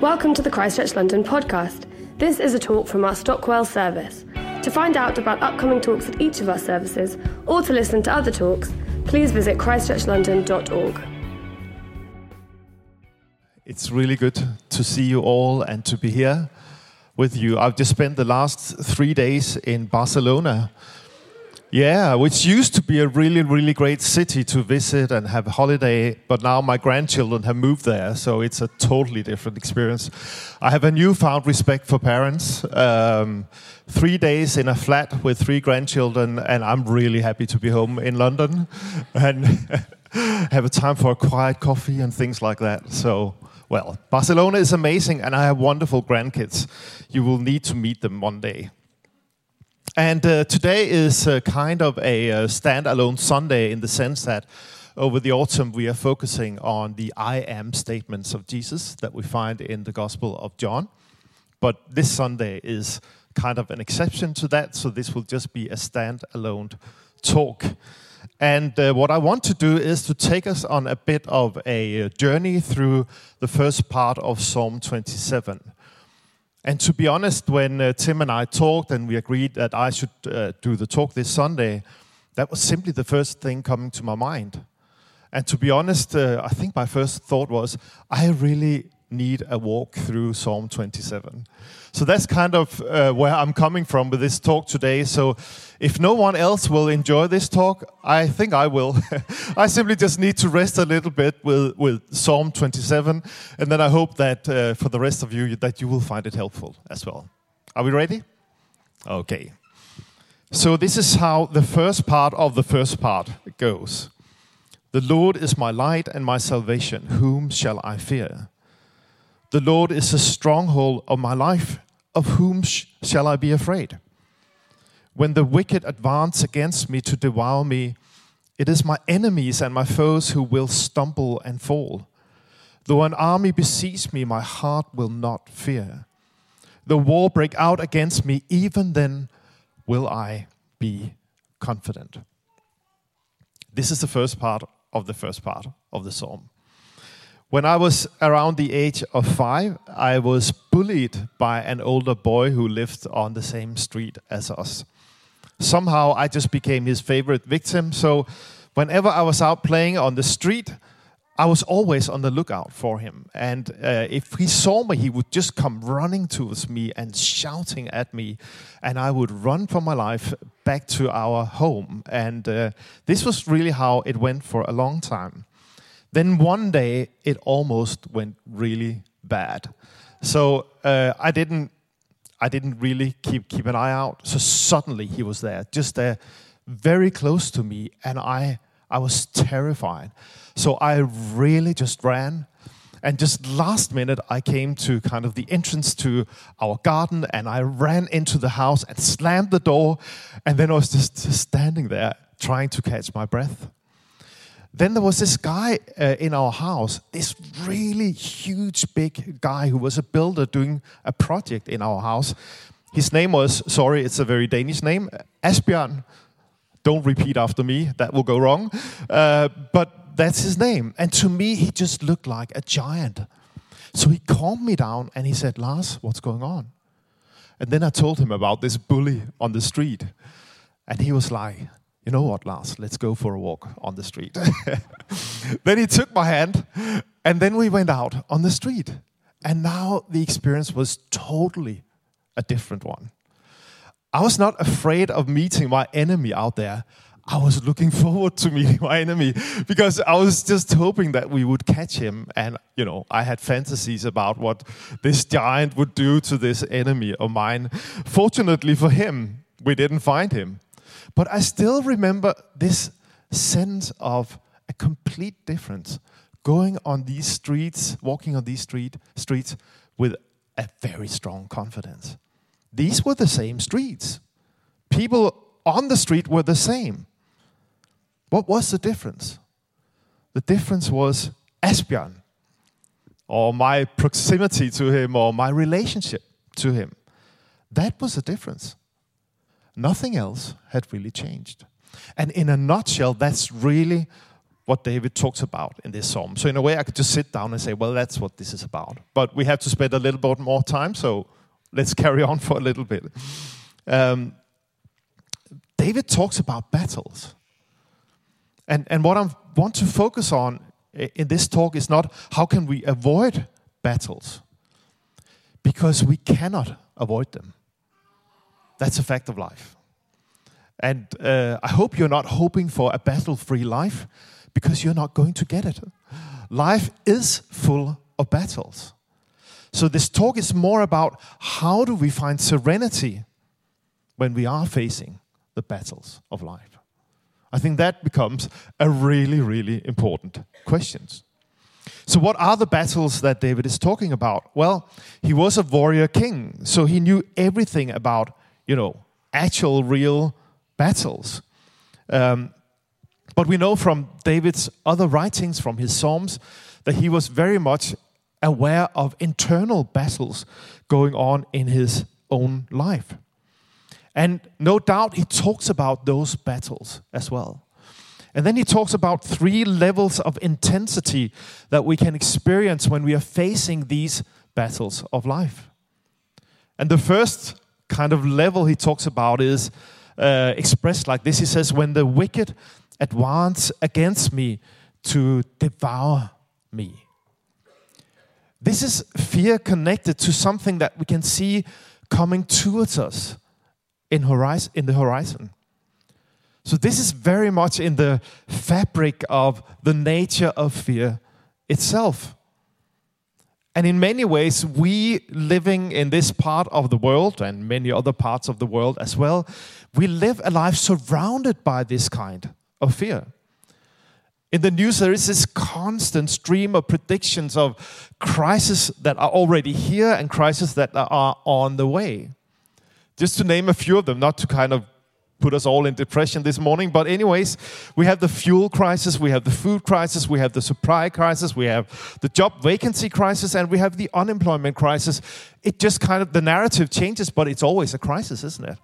Welcome to the Christchurch London podcast. This is a talk from our Stockwell service. To find out about upcoming talks at each of our services or to listen to other talks, please visit christchurchlondon.org. It's really good to see you all and to be here with you. I've just spent the last three days in Barcelona. Yeah, which used to be a really, really great city to visit and have a holiday, but now my grandchildren have moved there, so it's a totally different experience. I have a newfound respect for parents. Um, three days in a flat with three grandchildren, and I'm really happy to be home in London and have a time for a quiet coffee and things like that. So, well, Barcelona is amazing, and I have wonderful grandkids. You will need to meet them one day. And uh, today is uh, kind of a uh, standalone Sunday in the sense that over the autumn we are focusing on the I am statements of Jesus that we find in the Gospel of John. But this Sunday is kind of an exception to that, so this will just be a standalone talk. And uh, what I want to do is to take us on a bit of a uh, journey through the first part of Psalm 27. And to be honest, when uh, Tim and I talked and we agreed that I should uh, do the talk this Sunday, that was simply the first thing coming to my mind. And to be honest, uh, I think my first thought was, I really need a walk through Psalm 27. So that's kind of uh, where I'm coming from with this talk today. So if no one else will enjoy this talk, I think I will. I simply just need to rest a little bit with, with Psalm 27, and then I hope that uh, for the rest of you that you will find it helpful as well. Are we ready? Okay. So this is how the first part of the first part goes. The Lord is my light and my salvation. Whom shall I fear? The Lord is the stronghold of my life. Of whom sh- shall I be afraid? When the wicked advance against me to devour me, it is my enemies and my foes who will stumble and fall. Though an army besiege me, my heart will not fear. The war break out against me, even then will I be confident. This is the first part of the first part of the psalm. When I was around the age of five, I was bullied by an older boy who lived on the same street as us. Somehow I just became his favorite victim, so whenever I was out playing on the street, I was always on the lookout for him. And uh, if he saw me, he would just come running towards me and shouting at me. And I would run for my life back to our home. And uh, this was really how it went for a long time. Then one day it almost went really bad. So uh, I didn't I didn't really keep keep an eye out. So suddenly he was there, just there, very close to me, and I I was terrified. So I really just ran. And just last minute, I came to kind of the entrance to our garden and I ran into the house and slammed the door. And then I was just, just standing there trying to catch my breath. Then there was this guy uh, in our house, this really huge, big guy who was a builder doing a project in our house. His name was, sorry, it's a very Danish name, Asbjørn. Don't repeat after me, that will go wrong. Uh, but that's his name. And to me, he just looked like a giant. So he calmed me down and he said, Lars, what's going on? And then I told him about this bully on the street. And he was like, you know what, Lars, let's go for a walk on the street. then he took my hand, and then we went out on the street. And now the experience was totally a different one. I was not afraid of meeting my enemy out there. I was looking forward to meeting my enemy because I was just hoping that we would catch him. And, you know, I had fantasies about what this giant would do to this enemy of mine. Fortunately for him, we didn't find him. But I still remember this sense of a complete difference going on these streets, walking on these street, streets with a very strong confidence. These were the same streets. People on the street were the same. What was the difference? The difference was Asbjørn, or my proximity to him, or my relationship to him. That was the difference. Nothing else had really changed. And in a nutshell, that's really what David talks about in this psalm. So, in a way, I could just sit down and say, well, that's what this is about. But we have to spend a little bit more time, so let's carry on for a little bit. Um, David talks about battles. And, and what I want to focus on in this talk is not how can we avoid battles, because we cannot avoid them. That's a fact of life. And uh, I hope you're not hoping for a battle free life because you're not going to get it. Life is full of battles. So, this talk is more about how do we find serenity when we are facing the battles of life. I think that becomes a really, really important question. So, what are the battles that David is talking about? Well, he was a warrior king, so he knew everything about, you know, actual, real battles. Um, but we know from David's other writings, from his Psalms, that he was very much aware of internal battles going on in his own life. And no doubt he talks about those battles as well. And then he talks about three levels of intensity that we can experience when we are facing these battles of life. And the first kind of level he talks about is uh, expressed like this. He says, When the wicked advance against me to devour me. This is fear connected to something that we can see coming towards us in, horizon, in the horizon. So, this is very much in the fabric of the nature of fear itself. And in many ways, we living in this part of the world and many other parts of the world as well, we live a life surrounded by this kind of fear. In the news, there is this constant stream of predictions of crises that are already here and crises that are on the way. Just to name a few of them, not to kind of put us all in depression this morning. But, anyways, we have the fuel crisis, we have the food crisis, we have the supply crisis, we have the job vacancy crisis, and we have the unemployment crisis. It just kind of, the narrative changes, but it's always a crisis, isn't it?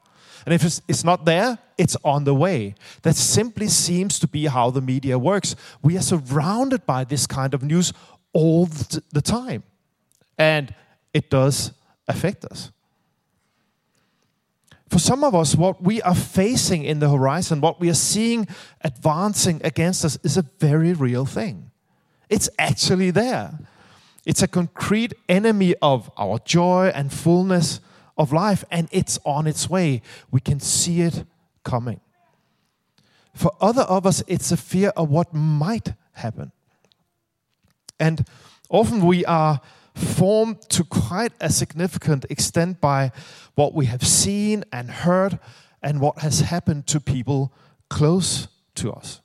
And if it's, it's not there, it's on the way. That simply seems to be how the media works. We are surrounded by this kind of news all the time, and it does affect us for some of us, what we are facing in the horizon, what we are seeing advancing against us, is a very real thing. It's actually there. It's a concrete enemy of our joy and fullness of life, and it's on its way. We can see it coming. For other of us, it's a fear of what might happen. And often we are formed to quite a significant extent by what we have seen and heard and what has happened to people close to us.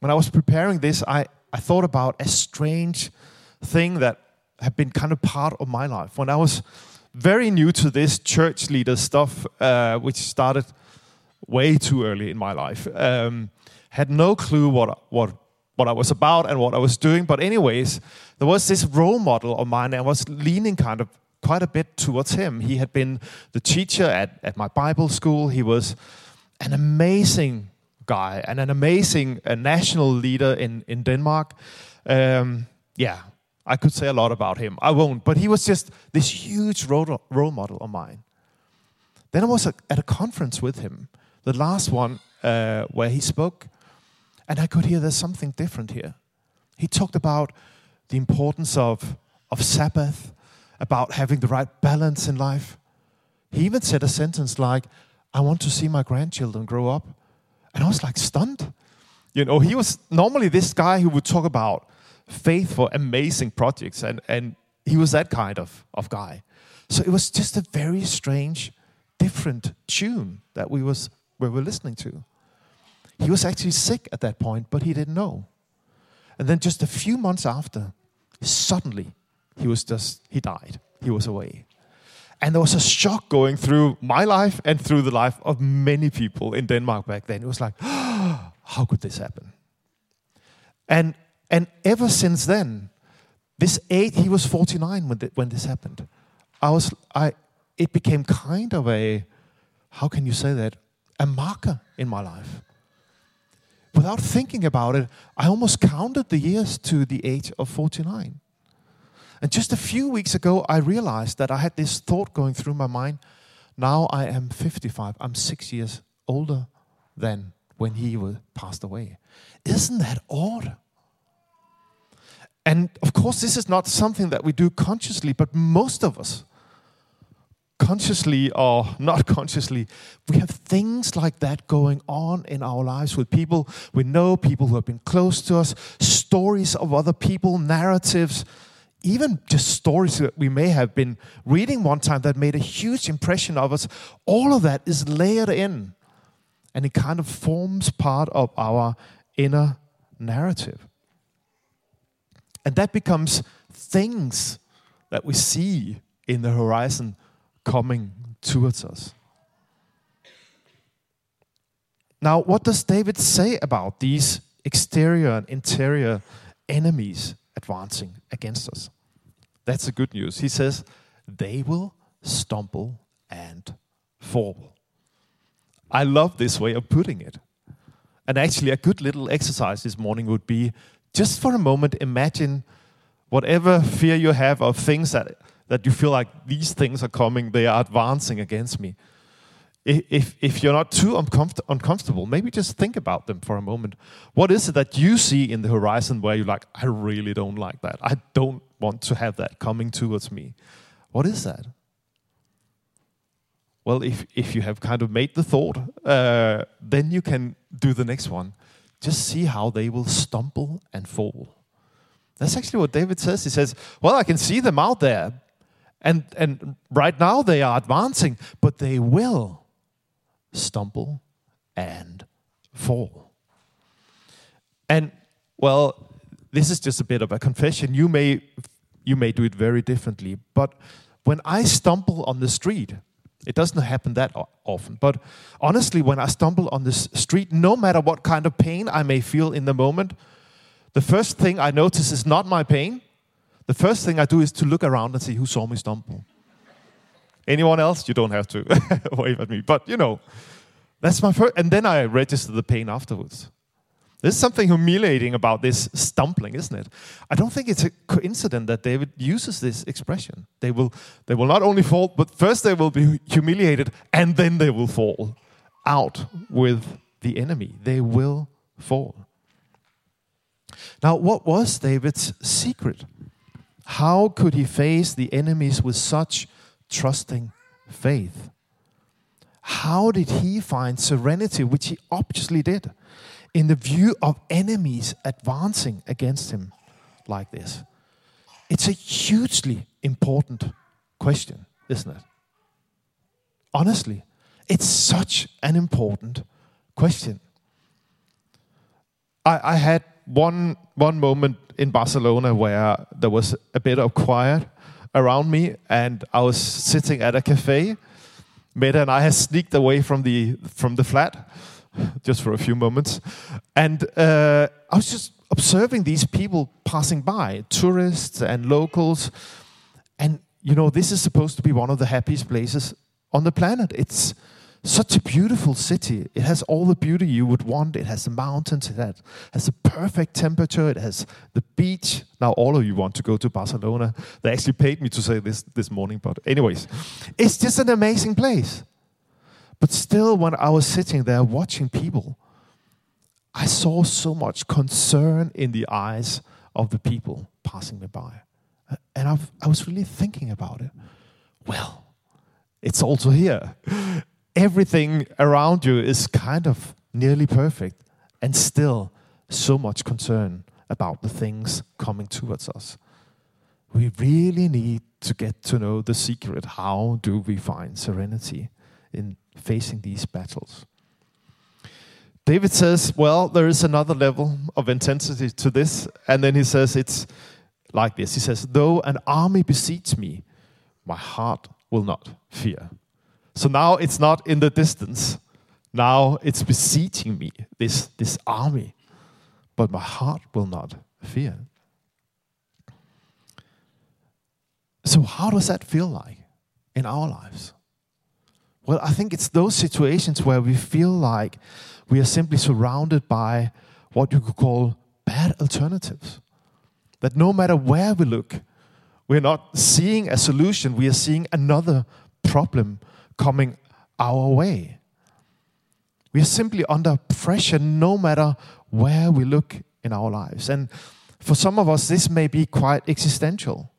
When I was preparing this, I, I thought about a strange thing that had been kind of part of my life. When I was very new to this church leader stuff, uh, which started way too early in my life, um, had no clue what, what what I was about and what I was doing. But, anyways, there was this role model of mine, and I was leaning kind of quite a bit towards him. He had been the teacher at, at my Bible school, he was an amazing guy and an amazing uh, national leader in, in Denmark. Um, yeah, I could say a lot about him. I won't, but he was just this huge role, role model of mine. Then I was at a conference with him, the last one uh, where he spoke and I could hear there's something different here. He talked about the importance of, of Sabbath, about having the right balance in life. He even said a sentence like, I want to see my grandchildren grow up. And I was like stunned. You know, he was normally this guy who would talk about faith for amazing projects, and, and he was that kind of, of guy. So it was just a very strange, different tune that we was we were listening to. He was actually sick at that point, but he didn't know. And then just a few months after, suddenly he was just, he died. He was away. And there was a shock going through my life and through the life of many people in Denmark back then. It was like, oh, how could this happen? And, and ever since then, this age, he was 49 when, the, when this happened. I was, I, it became kind of a, how can you say that? A marker in my life without thinking about it, I almost counted the years to the age of 49. And just a few weeks ago, I realized that I had this thought going through my mind. Now I am 55. I'm six years older than when he passed away. Isn't that odd? And of course, this is not something that we do consciously, but most of us, consciously or not consciously, we have things like that going on in our lives with people we know, people who have been close to us, stories of other people, narratives, even just stories that we may have been reading one time that made a huge impression of us. All of that is layered in and it kind of forms part of our inner narrative. And that becomes things that we see in the horizon coming towards us. Now, what does David say about these exterior and interior enemies advancing against us? That's the good news. He says, they will stumble and fall. I love this way of putting it. And actually, a good little exercise this morning would be just for a moment imagine whatever fear you have of things that, that you feel like these things are coming, they are advancing against me. If, if you're not too uncomfort- uncomfortable, maybe just think about them for a moment. What is it that you see in the horizon where you're like, I really don't like that? I don't want to have that coming towards me. What is that? Well, if, if you have kind of made the thought, uh, then you can do the next one. Just see how they will stumble and fall. That's actually what David says. He says, Well, I can see them out there. And, and right now they are advancing, but they will stumble and fall. And, well, this is just a bit of a confession. You may, you may do it very differently. But when I stumble on the street, it doesn't happen that often. But honestly, when I stumble on the street, no matter what kind of pain I may feel in the moment, the first thing I notice is not my pain. The first thing I do is to look around and see who saw me stumble. Anyone else? You don't have to wave at me. But you know, that's my first. And then I register the pain afterwards. There's something humiliating about this stumbling, isn't it? I don't think it's a coincidence that David uses this expression. They will, they will not only fall, but first they will be humiliated and then they will fall out with the enemy. They will fall. Now, what was David's secret? How could he face the enemies with such trusting faith? How did he find serenity, which he obviously did? in the view of enemies advancing against him like this? It's a hugely important question, isn't it? Honestly, it's such an important question. I, I had one, one moment in Barcelona where there was a bit of quiet around me, and I was sitting at a cafe. Meta and I had sneaked away from the, from the flat just for a few moments. And uh, I was just observing these people passing by, tourists and locals. And, you know, this is supposed to be one of the happiest places on the planet. It's such a beautiful city. It has all the beauty you would want. It has the mountains, it has, the perfect temperature, it has the beach. Now, all of you want to go to Barcelona. They actually paid me to say this this morning, but, anyways, it's just an amazing place. But still, when I was sitting there watching people, I saw so much concern in the eyes of the people passing me by. And I've, i was really thinking about it. Well, it's also here. Everything around you is kind of nearly perfect, and still so much concern about the things coming towards us. We really need to get to know the secret. How do we find serenity in facing these battles. David says, Well, there is another level of intensity to this. And then he says, It's like this He says, Though an army besieges me, my heart will not fear. So now it's not in the distance. Now it's besieging me, this, this army. But my heart will not fear. So, how does that feel like in our lives? Well, I think it's those situations where we feel like we are simply surrounded by what you could call bad alternatives. That no matter where we look, we're not seeing a solution, we are seeing another problem coming our way. We are simply under pressure no matter where we look in our lives. And for some of us, this may be quite existential.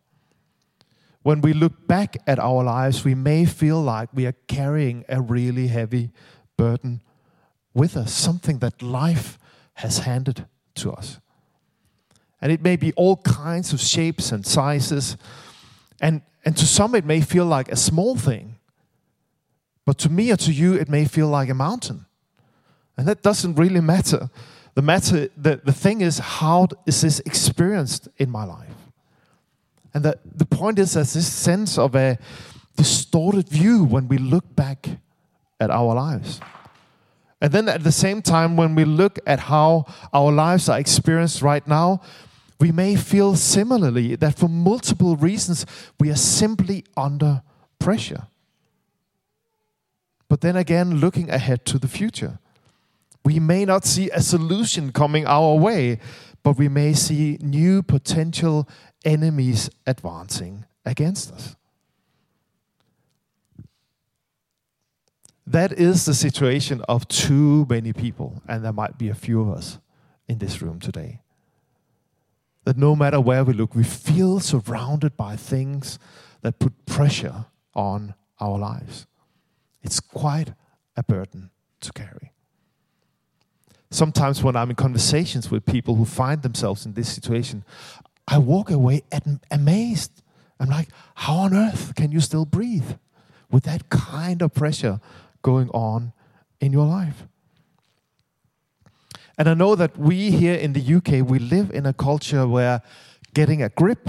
When we look back at our lives, we may feel like we are carrying a really heavy burden with us, something that life has handed to us. And it may be all kinds of shapes and sizes. And, and to some, it may feel like a small thing. But to me or to you, it may feel like a mountain. And that doesn't really matter. The matter, the, the thing is, how is this experienced in my life? And the, the point is, there's this sense of a distorted view when we look back at our lives. And then at the same time, when we look at how our lives are experienced right now, we may feel similarly that for multiple reasons we are simply under pressure. But then again, looking ahead to the future, we may not see a solution coming our way, but we may see new potential enemies advancing against us. That is the situation of too many people, and there might be a few of us in this room today. That no matter where we look, we feel surrounded by things that put pressure on our lives. It's quite a burden to carry sometimes when I'm in conversations with people who find themselves in this situation, I walk away amazed. I'm like, how on earth can you still breathe with that kind of pressure going on in your life? And I know that we here in the UK, we live in a culture where getting a grip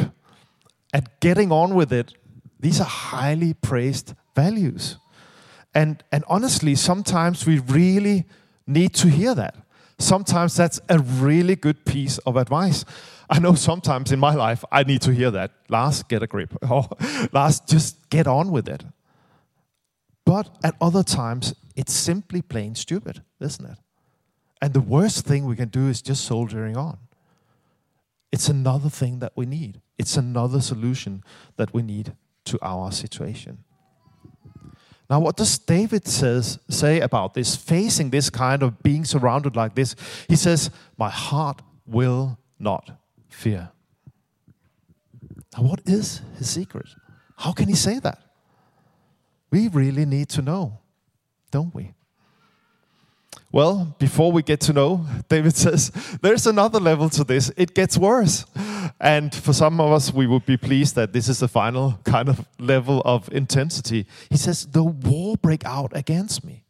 and getting on with it, these are highly praised values. And, and honestly, sometimes we really need to hear that sometimes that's a really good piece of advice. I know sometimes in my life I need to hear that. Lars, get a grip. Oh, or Lars, just get on with it. But at other times, it's simply plain stupid, isn't it? And the worst thing we can do is just soldiering on. It's another thing that we need. It's another solution that we need to our situation. Now, what does David says, say about this, facing this kind of being surrounded like this? He says, My heart will not fear. Now, what is his secret? How can he say that? We really need to know, don't we? Well, before we get to know, David says, there's another level to this. It gets worse. And for some of us, we would be pleased that this is the final kind of level of intensity. He says, the war break out against me.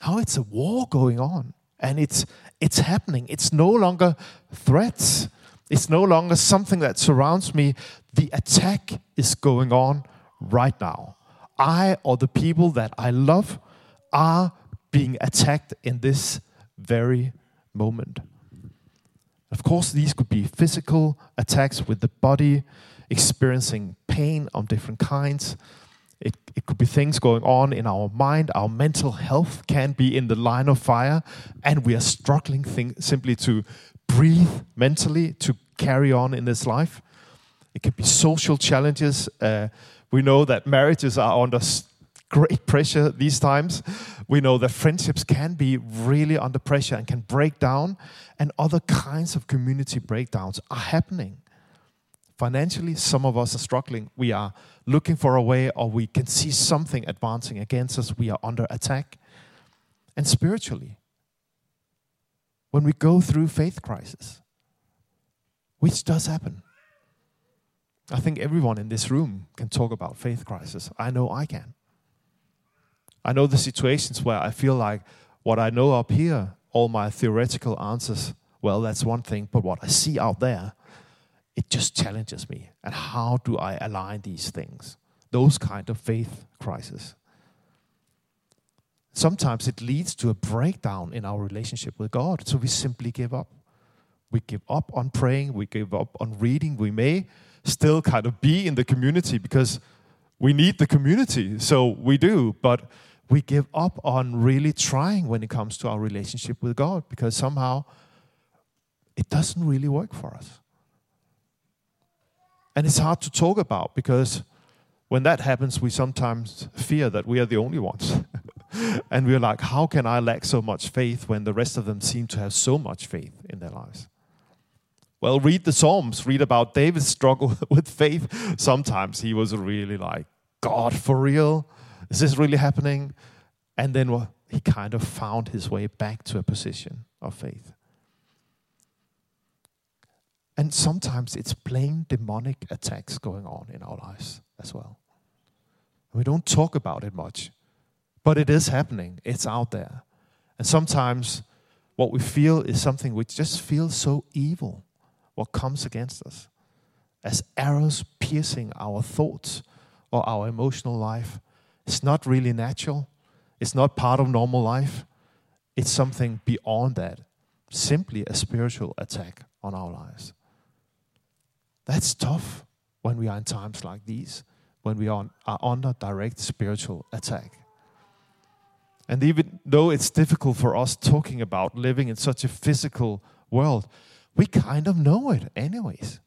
Now it's a war going on, and it's, it's happening. It's no longer threats, it's no longer something that surrounds me. The attack is going on right now. I or the people that I love are being attacked in this very moment. Of course, these could be physical attacks with the body, experiencing pain of different kinds. It, it could be things going on in our mind. Our mental health can be in the line of fire, and we are struggling thing, simply to breathe mentally, to carry on in this life. It could be social challenges. Uh, we know that marriages are under great pressure these times. We know that friendships can be really under pressure and can break down, and other kinds of community breakdowns are happening. Financially, some of us are struggling. We are looking for a way, or we can see something advancing against us. We are under attack. And spiritually, when we go through faith crisis, which does happen. I think everyone in this room can talk about faith crisis. I know I can. I know the situations where I feel like what I know up here, all my theoretical answers, well, that's one thing, but what I see out there, it just challenges me. And how do I align these things? Those kind of faith crises. Sometimes it leads to a breakdown in our relationship with God, so we simply give up. We give up on praying, we give up on reading. We may still kind of be in the community because we need the community, so we do, but we give up on really trying when it comes to our relationship with God because somehow it doesn't really work for us. And it's hard to talk about because when that happens, we sometimes fear that we are the only ones. and we're like, how can I lack so much faith when the rest of them seem to have so much faith in their lives? Well, read the Psalms, read about David's struggle with faith. Sometimes he was really like, God, for real? Is this really happening? And then well, he kind of found his way back to a position of faith. And sometimes it's plain demonic attacks going on in our lives as well. We don't talk about it much, but it is happening. It's out there. And sometimes what we feel is something which just feels so evil, what comes against us, as arrows piercing our thoughts or our emotional life. It's not really natural, it's not part of normal life. It's something beyond that, simply a spiritual attack on our lives. That's tough when we are in times like these, when we are, under direct spiritual attack. And even though it's difficult for us talking about living in such a physical world, we kind of know it anyways.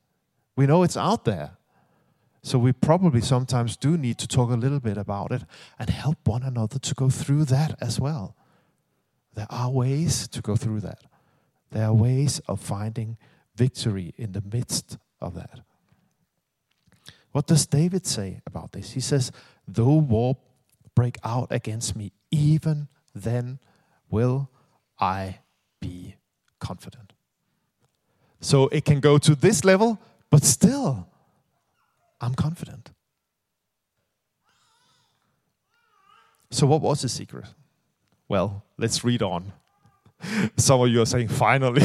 We know it's out there. So we probably sometimes do need to talk a little bit about it and help one another to go through that as well. There are ways to go through that. There are ways of finding victory in the midst of that. What does David say about this? He says, Though war break out against me, even then will I be confident. So it can go to this level, but still, I'm confident. So, what was the secret? Well, let's read on. Some of you are saying, finally.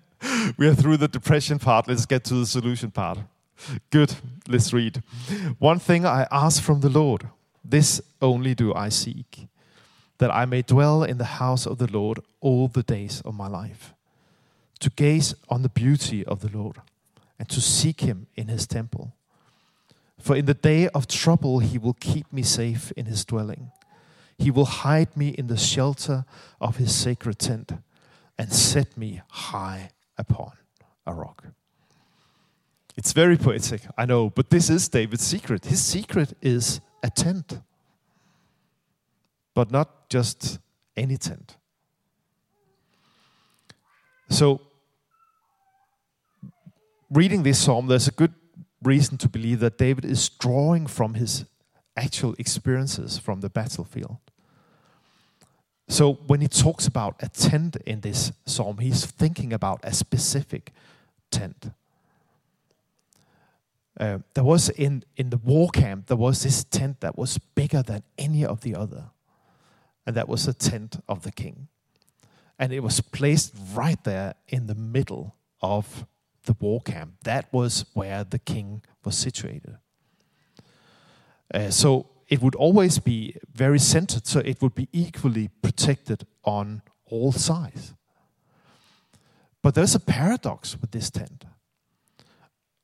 we are through the depression part. Let's get to the solution part. Good. Let's read. One thing I ask from the Lord, this only do I seek, that I may dwell in the house of the Lord all the days of my life, to gaze on the beauty of the Lord and to seek him in his temple. For in the day of trouble he will keep me safe in his dwelling. He will hide me in the shelter of his sacred tent and set me high upon a rock. It's very poetic, I know, but this is David's secret. His secret is a tent, but not just any tent. So, reading this psalm, there's a good reason to believe that David is drawing from his actual experiences from the battlefield. So when he talks about a tent in this psalm, he's thinking about a specific tent. Uh, there was in, in the war camp, there was this tent that was bigger than any of the other. And that was the tent of the king. And it was placed right there in the middle of the war camp. That was where the king was situated. Uh, so it would always be very centered, so it would be equally protected on all sides. But there's a paradox with this tent.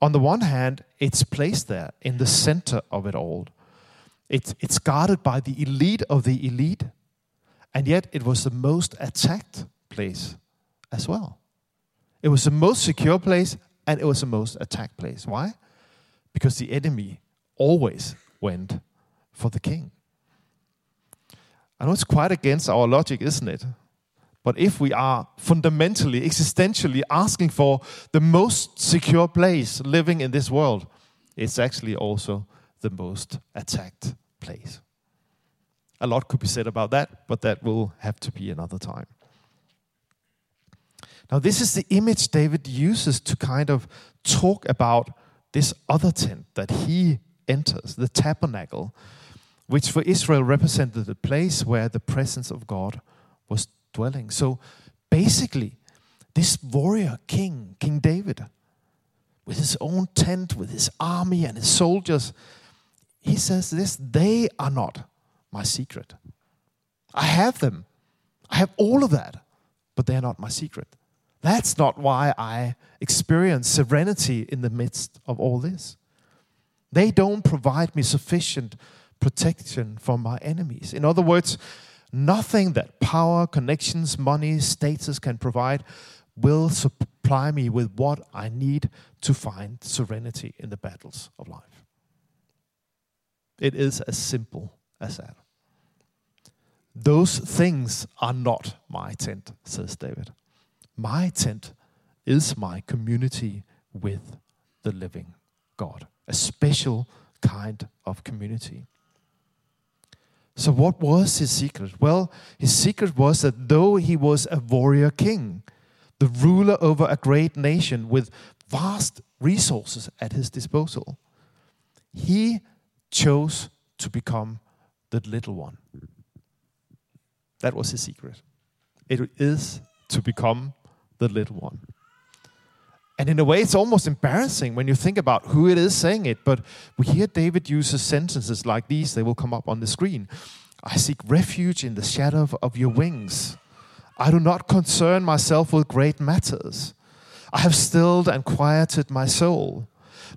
On the one hand, it's placed there in the center of it all. It's, it's guarded by the elite of the elite, and yet it was the most attacked place as well. It was the most secure place, and it was the most attacked place. Why? Because the enemy always went for the king. I know it's quite against our logic, isn't it? But if we are fundamentally, existentially asking for the most secure place living in this world, it's actually also the most attacked place. A lot could be said about that, but that will have to be another time. Now, this is the image David uses to kind of talk about this other tent that he enters, the tabernacle, which for Israel represented the place where the presence of God was dwelling. So basically, this warrior king, King David, with his own tent, with his army and his soldiers, he says this they are not my secret. I have them, I have all of that, but they're not my secret. That's not why I experience serenity in the midst of all this. They don't provide me sufficient protection from my enemies. In other words, nothing that power, connections, money, status can provide will supply me with what I need to find serenity in the battles of life. It is as simple as that. Those things are not my tent, says David. My tent is my community with the living God, a special kind of community. So, what was his secret? Well, his secret was that though he was a warrior king, the ruler over a great nation with vast resources at his disposal, he chose to become the little one. That was his secret. It is to become the little one. And in a way, it's almost embarrassing when you think about who it is saying it. But we hear David uses sentences like these, they will come up on the screen. I seek refuge in the shadow of your wings. I do not concern myself with great matters. I have stilled and quieted my soul.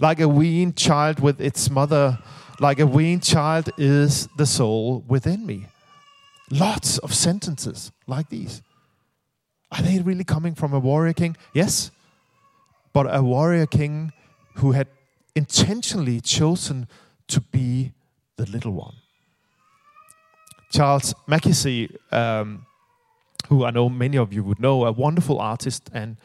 Like a weaned child with its mother, like a weaned child is the soul within me. Lots of sentences like these. Are they really coming from a warrior king? Yes but a warrior king who had intentionally chosen to be the little one. Charles Mackesy, um, who I know many of you would know, a wonderful artist, and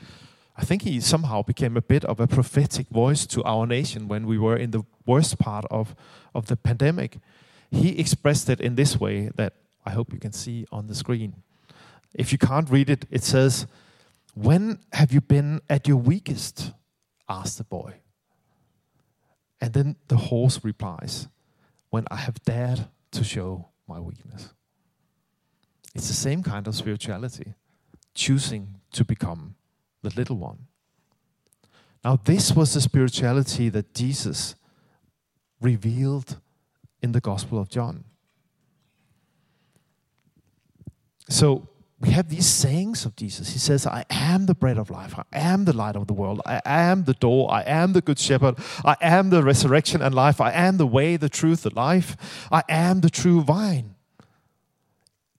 I think he somehow became a bit of a prophetic voice to our nation when we were in the worst part of, of the pandemic. He expressed it in this way that I hope you can see on the screen. If you can't read it, it says, when have you been at your weakest? asked the boy. And then the horse replies, When I have dared to show my weakness. It's the same kind of spirituality, choosing to become the little one. Now, this was the spirituality that Jesus revealed in the Gospel of John. So, we have these sayings of Jesus. He says, I am the bread of life. I am the light of the world. I am the door. I am the good shepherd. I am the resurrection and life. I am the way, the truth, the life. I am the true vine.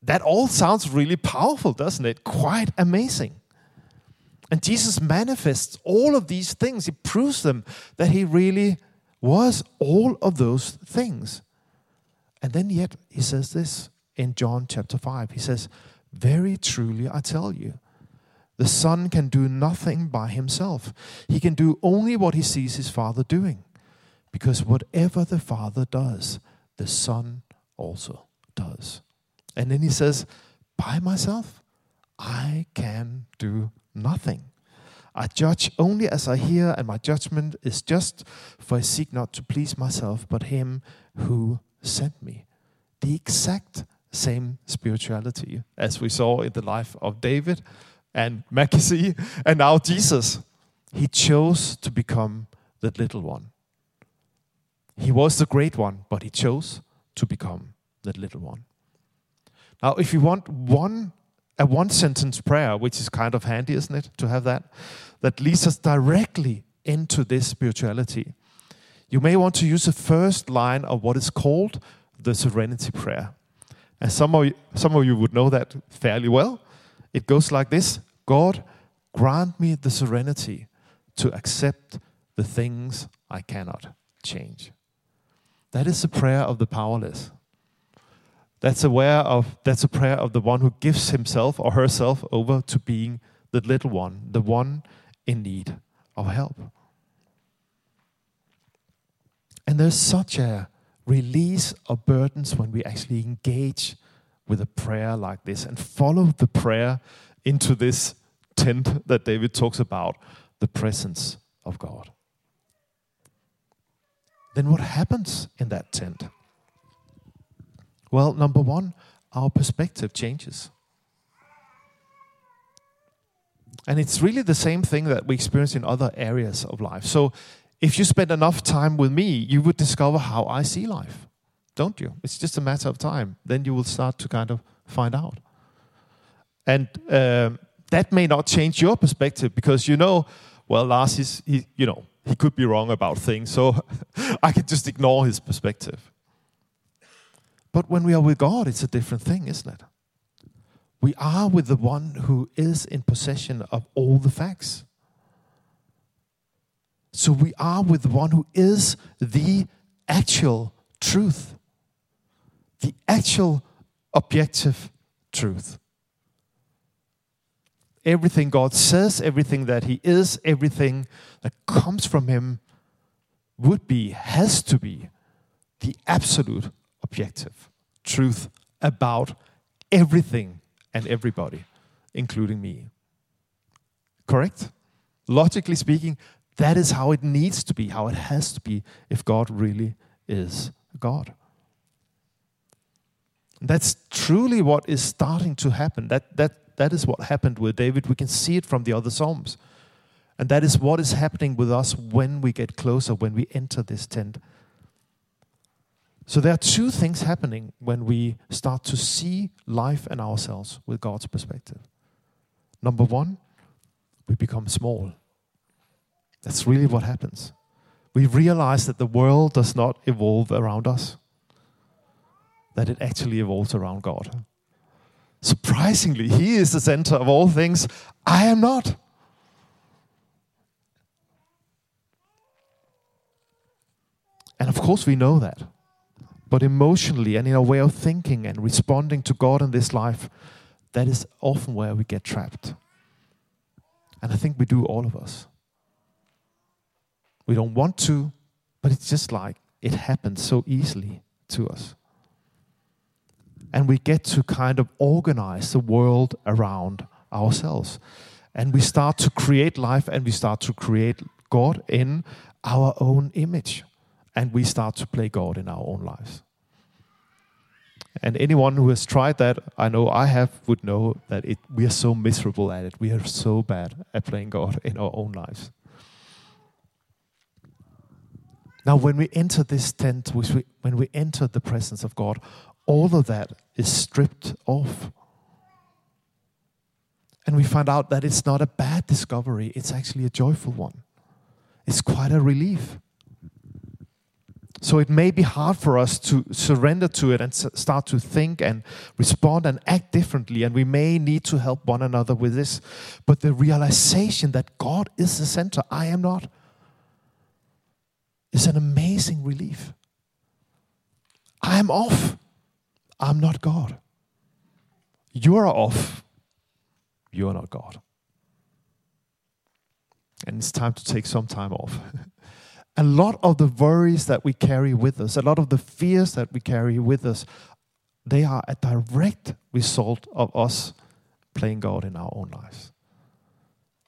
That all sounds really powerful, doesn't it? Quite amazing. And Jesus manifests all of these things. He proves them that he really was all of those things. And then, yet, he says this in John chapter 5. He says, very truly, I tell you, the Son can do nothing by himself. He can do only what he sees his Father doing. Because whatever the Father does, the Son also does. And then he says, By myself, I can do nothing. I judge only as I hear, and my judgment is just, for I seek not to please myself, but him who sent me. The exact same spirituality as we saw in the life of David and Mackesy and now Jesus. He chose to become the little one. He was the great one, but he chose to become the little one. Now, if you want one a one sentence prayer, which is kind of handy, isn't it, to have that, that leads us directly into this spirituality. You may want to use the first line of what is called the serenity prayer. And some of, you, some of you would know that fairly well. It goes like this God, grant me the serenity to accept the things I cannot change. That is the prayer of the powerless. That's aware of that's a prayer of the one who gives himself or herself over to being the little one, the one in need of help. And there's such a release our burdens when we actually engage with a prayer like this and follow the prayer into this tent that David talks about the presence of God. Then what happens in that tent? Well, number one, our perspective changes. And it's really the same thing that we experience in other areas of life. So if you spend enough time with me, you would discover how I see life, don't you? It's just a matter of time. Then you will start to kind of find out. And um, that may not change your perspective because you know well, Lars, is, he, you know, he could be wrong about things, so I can just ignore his perspective. But when we are with God, it's a different thing, isn't it? We are with the one who is in possession of all the facts. So we are with the one who is the actual truth, the actual objective truth. Everything God says, everything that He is, everything that comes from Him would be, has to be, the absolute objective truth about everything and everybody, including me. Correct? Logically speaking, that is how it needs to be, how it has to be if God really is God. That's truly what is starting to happen. That, that, that is what happened with David. We can see it from the other Psalms. And that is what is happening with us when we get closer, when we enter this tent. So there are two things happening when we start to see life and ourselves with God's perspective. Number one, we become small. That's really what happens. We realize that the world does not evolve around us that it actually evolves around God. Surprisingly, He is the center of all things. I am not. And of course, we know that. But emotionally and in our way of thinking and responding to God in this life, that is often where we get trapped. And I think we do, all of us. We don't want to, but it's just like it happens so easily to us and we get to kind of organize the world around ourselves. And we start to create life and we start to create God in our own image. And we start to play God in our own lives. And anyone who has tried that, I know I have, would know that it, we are so miserable at it. We are so bad at playing God in our own lives. Now, when we enter this tent, when we enter the presence of God, all of that is stripped off. And we find out that it's not a bad discovery, it's actually a joyful one. It's quite a relief. So it may be hard for us to surrender to it and start to think and respond and act differently. And we may need to help one another with this. But the realization that God is the center, I am not, is an amazing relief. I am off. I'm not God. You are off. You are not God. And it's time to take some time off. a lot of the worries that we carry with us, a lot of the fears that we carry with us, they are a direct result of us playing God in our own lives.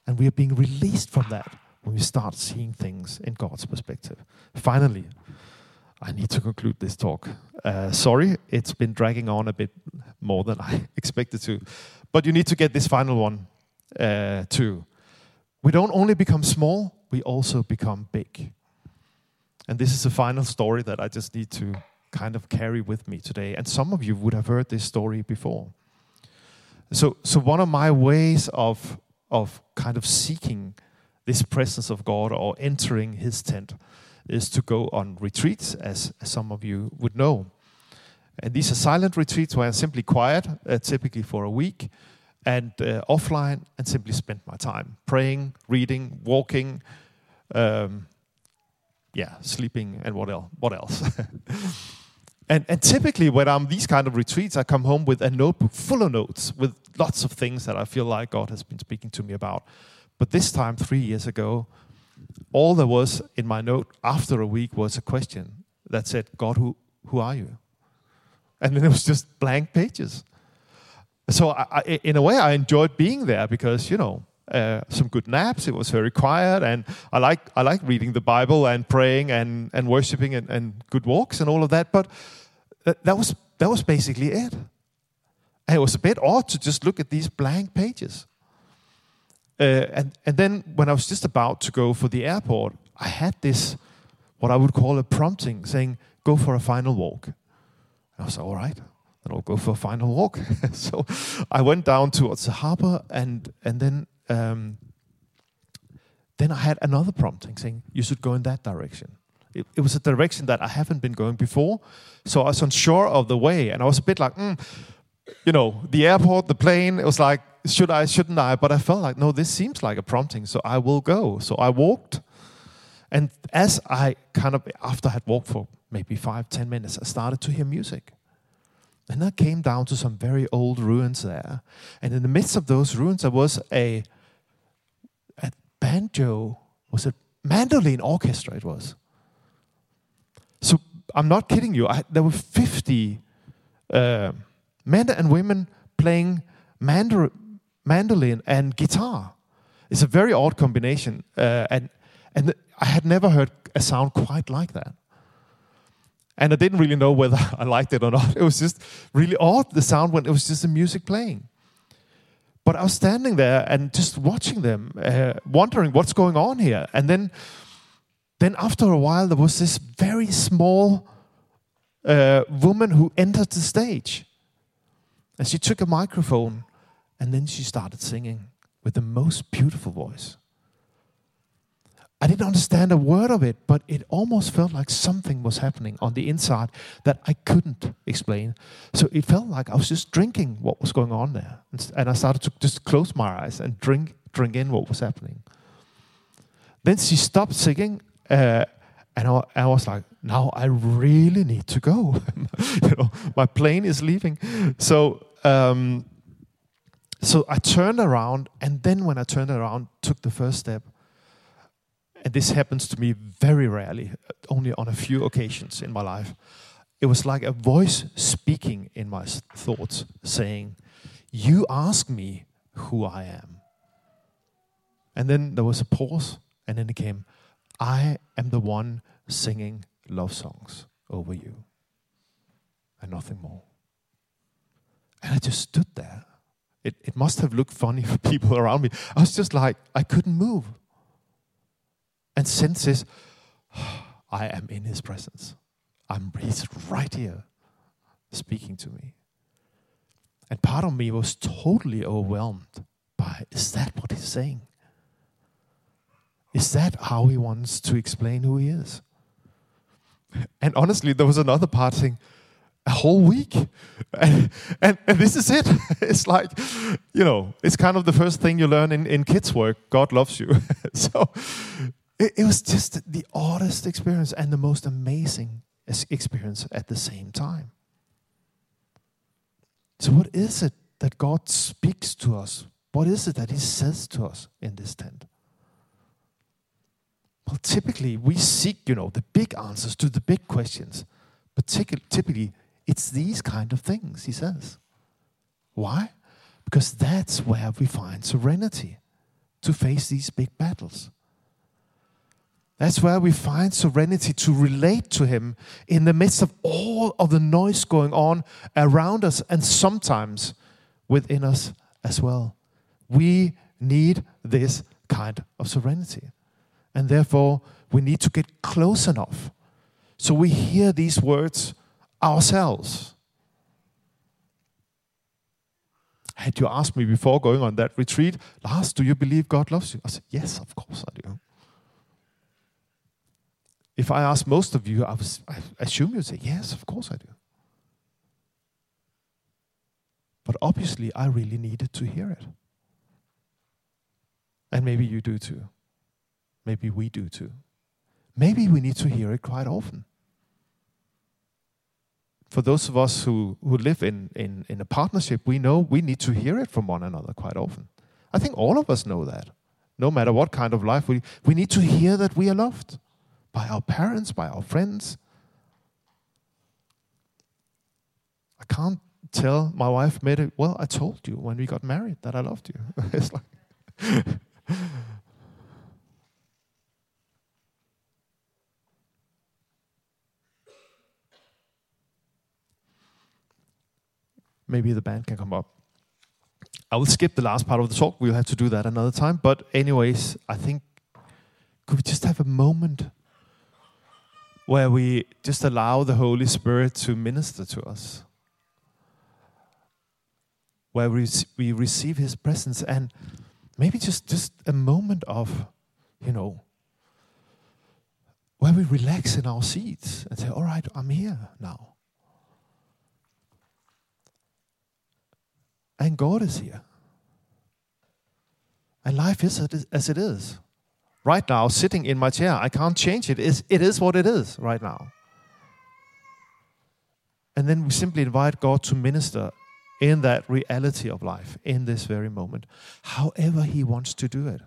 And we are being released from that when we start seeing things in God's perspective. Finally, I need to conclude this talk. Uh, sorry, it's been dragging on a bit more than I expected to. But you need to get this final one uh, too. We don't only become small, we also become big. And this is the final story that I just need to kind of carry with me today. And some of you would have heard this story before. So, so one of my ways of, of kind of seeking this presence of God or entering his tent is to go on retreats, as, some of you would know. And these are silent retreats where I'm simply quiet, uh, typically for a week, and uh, offline, and simply spend my time praying, reading, walking, um, yeah, sleeping, and what else? What else? and, and typically, when I'm these kind of retreats, I come home with a notebook full of notes with lots of things that I feel like God has been speaking to me about. But this time, three years ago, all there was in my note after a week was a question that said, God, who, who are you? And then it was just blank pages. So, I, I, in a way, I enjoyed being there because, you know, uh, some good naps. It was very quiet, and I like I like reading the Bible and praying and and worshiping and, and good walks and all of that. But that, that was that was basically it. And it was a bit odd to just look at these blank pages. Uh, and, and then when I was just about to go for the airport, I had this, what I would call a prompting saying, go for a final walk. And I was all right, then I'll go for a final walk. so I went down towards the harbor and, and then um, then I had another prompting saying, you should go in that direction. It, it, was a direction that I haven't been going before. So I was unsure of the way. And I was a bit like, mm, you know, the airport, the plane, it was like, should I, shouldn't I? But I felt like, no, this seems like a prompting. So I will go. So I walked. And as I kind of, after I had walked for maybe five, ten minutes, I started to hear music. And I came down to some very old ruins there. And in the midst of those ruins, there was a, a banjo, was it mandolin orchestra? It was. So I'm not kidding you. I, there were 50 uh, men and women playing mandar- mandolin and guitar. It's a very odd combination. Uh, and and I had never heard a sound quite like that. And I didn't really know whether I liked it or not. It was just really odd, the sound when it was just the music playing. But I was standing there and just watching them, uh, wondering what's going on here. And then, then after a while, there was this very small uh, woman who entered the stage. And she took a microphone and then she started singing with the most beautiful voice. I didn't understand a word of it, but it almost felt like something was happening on the inside that I couldn't explain. So it felt like I was just drinking what was going on there. And I started to just close my eyes and drink, drink in what was happening. Then she stopped singing, uh, and I, I, was like, now I really need to go. you know, my plane is leaving. So, um, so I turned around, and then when I turned around, took the first step, and this happens to me very rarely, only on a few occasions in my life. It was like a voice speaking in my thoughts, saying, You ask me who I am. And then there was a pause, and then it came, I am the one singing love songs over you, and nothing more. And I just stood there. It, it must have looked funny for people around me. I was just like, I couldn't move and senses, I am in his presence. I'm, he's right here speaking to me. And part of me was totally overwhelmed by is that what he's saying? Is that how he wants to explain who he is? And honestly, there was another part saying, a whole week. And, and, and, this is it. It's like, you know, it's kind of the first thing you learn in, in kids' work God loves you. so it, it was just the oddest experience and the most amazing experience at the same time. So, what is it that God speaks to us? What is it that He says to us in this tent? Well, typically we seek, you know, the big answers to the big questions. But typically, it's these kind of things, He says. Why? Because that's where we find serenity to face these big battles. That's where we find serenity to relate to Him in the midst of all of the noise going on around us and sometimes within us as well. We need this kind of serenity. And therefore, we need to get close enough so we hear these words ourselves. Had you asked me before going on that retreat, Lars, do you believe God loves you? I said, Yes, of course I do. If I ask most of you, I, was, I assume you'd say, Yes, of course I do. But obviously, I really needed to hear it. And maybe you do too. Maybe we do too. Maybe we need to hear it quite often. For those of us who, who live in, in, in a partnership, we know we need to hear it from one another quite often. I think all of us know that. No matter what kind of life we, we need to hear that we are loved by our parents, by our friends. I can't tell my wife well, I told you when we got married that I loved you. it's like Maybe the band can come up. I will skip the last part of the talk. We'll have to do that another time. But anyways, I think could we just have a moment where we just allow the Holy Spirit to minister to us, where we, we receive His presence, and maybe just, just a moment of you know, where we relax in our seats and say, All right, I'm here now. And God is here. And life is as it is. Right now, sitting in my chair, I can't change it. It is what it is right now. And then we simply invite God to minister in that reality of life in this very moment, however He wants to do it.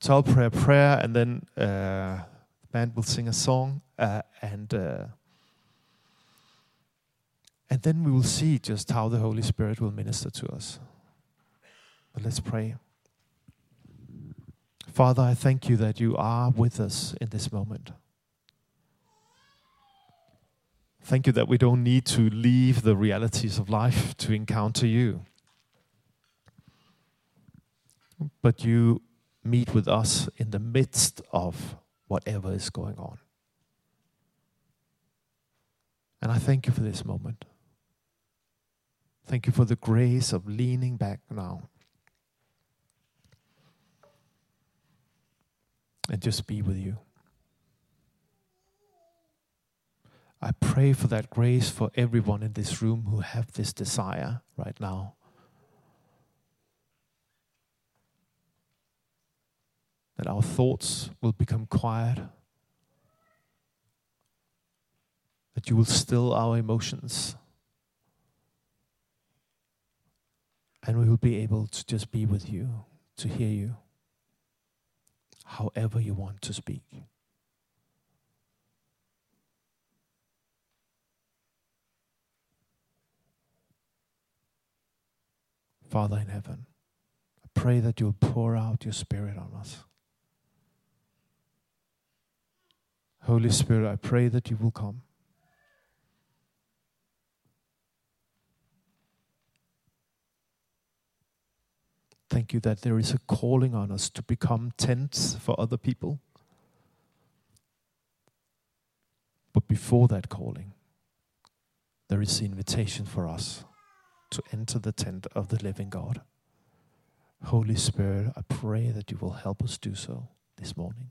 So I'll pray a prayer, and then uh, band will sing a song, uh, and uh, and then we will see just how the Holy Spirit will minister to us. But let's pray. Father, I thank you that you are with us in this moment. Thank you that we don't need to leave the realities of life to encounter you. But you meet with us in the midst of whatever is going on. And I thank you for this moment. Thank you for the grace of leaning back now and just be with you. I pray for that grace for everyone in this room who have this desire right now. That our thoughts will become quiet. That you will still our emotions. And we will be able to just be with you, to hear you, however you want to speak. Father in heaven, I pray that you'll pour out your Spirit on us. Holy Spirit, I pray that you will come. Thank you that there is a calling on us to become tents for other people. But before that calling, there is the invitation for us to enter the tent of the living God. Holy Spirit, I pray that you will help us do so this morning.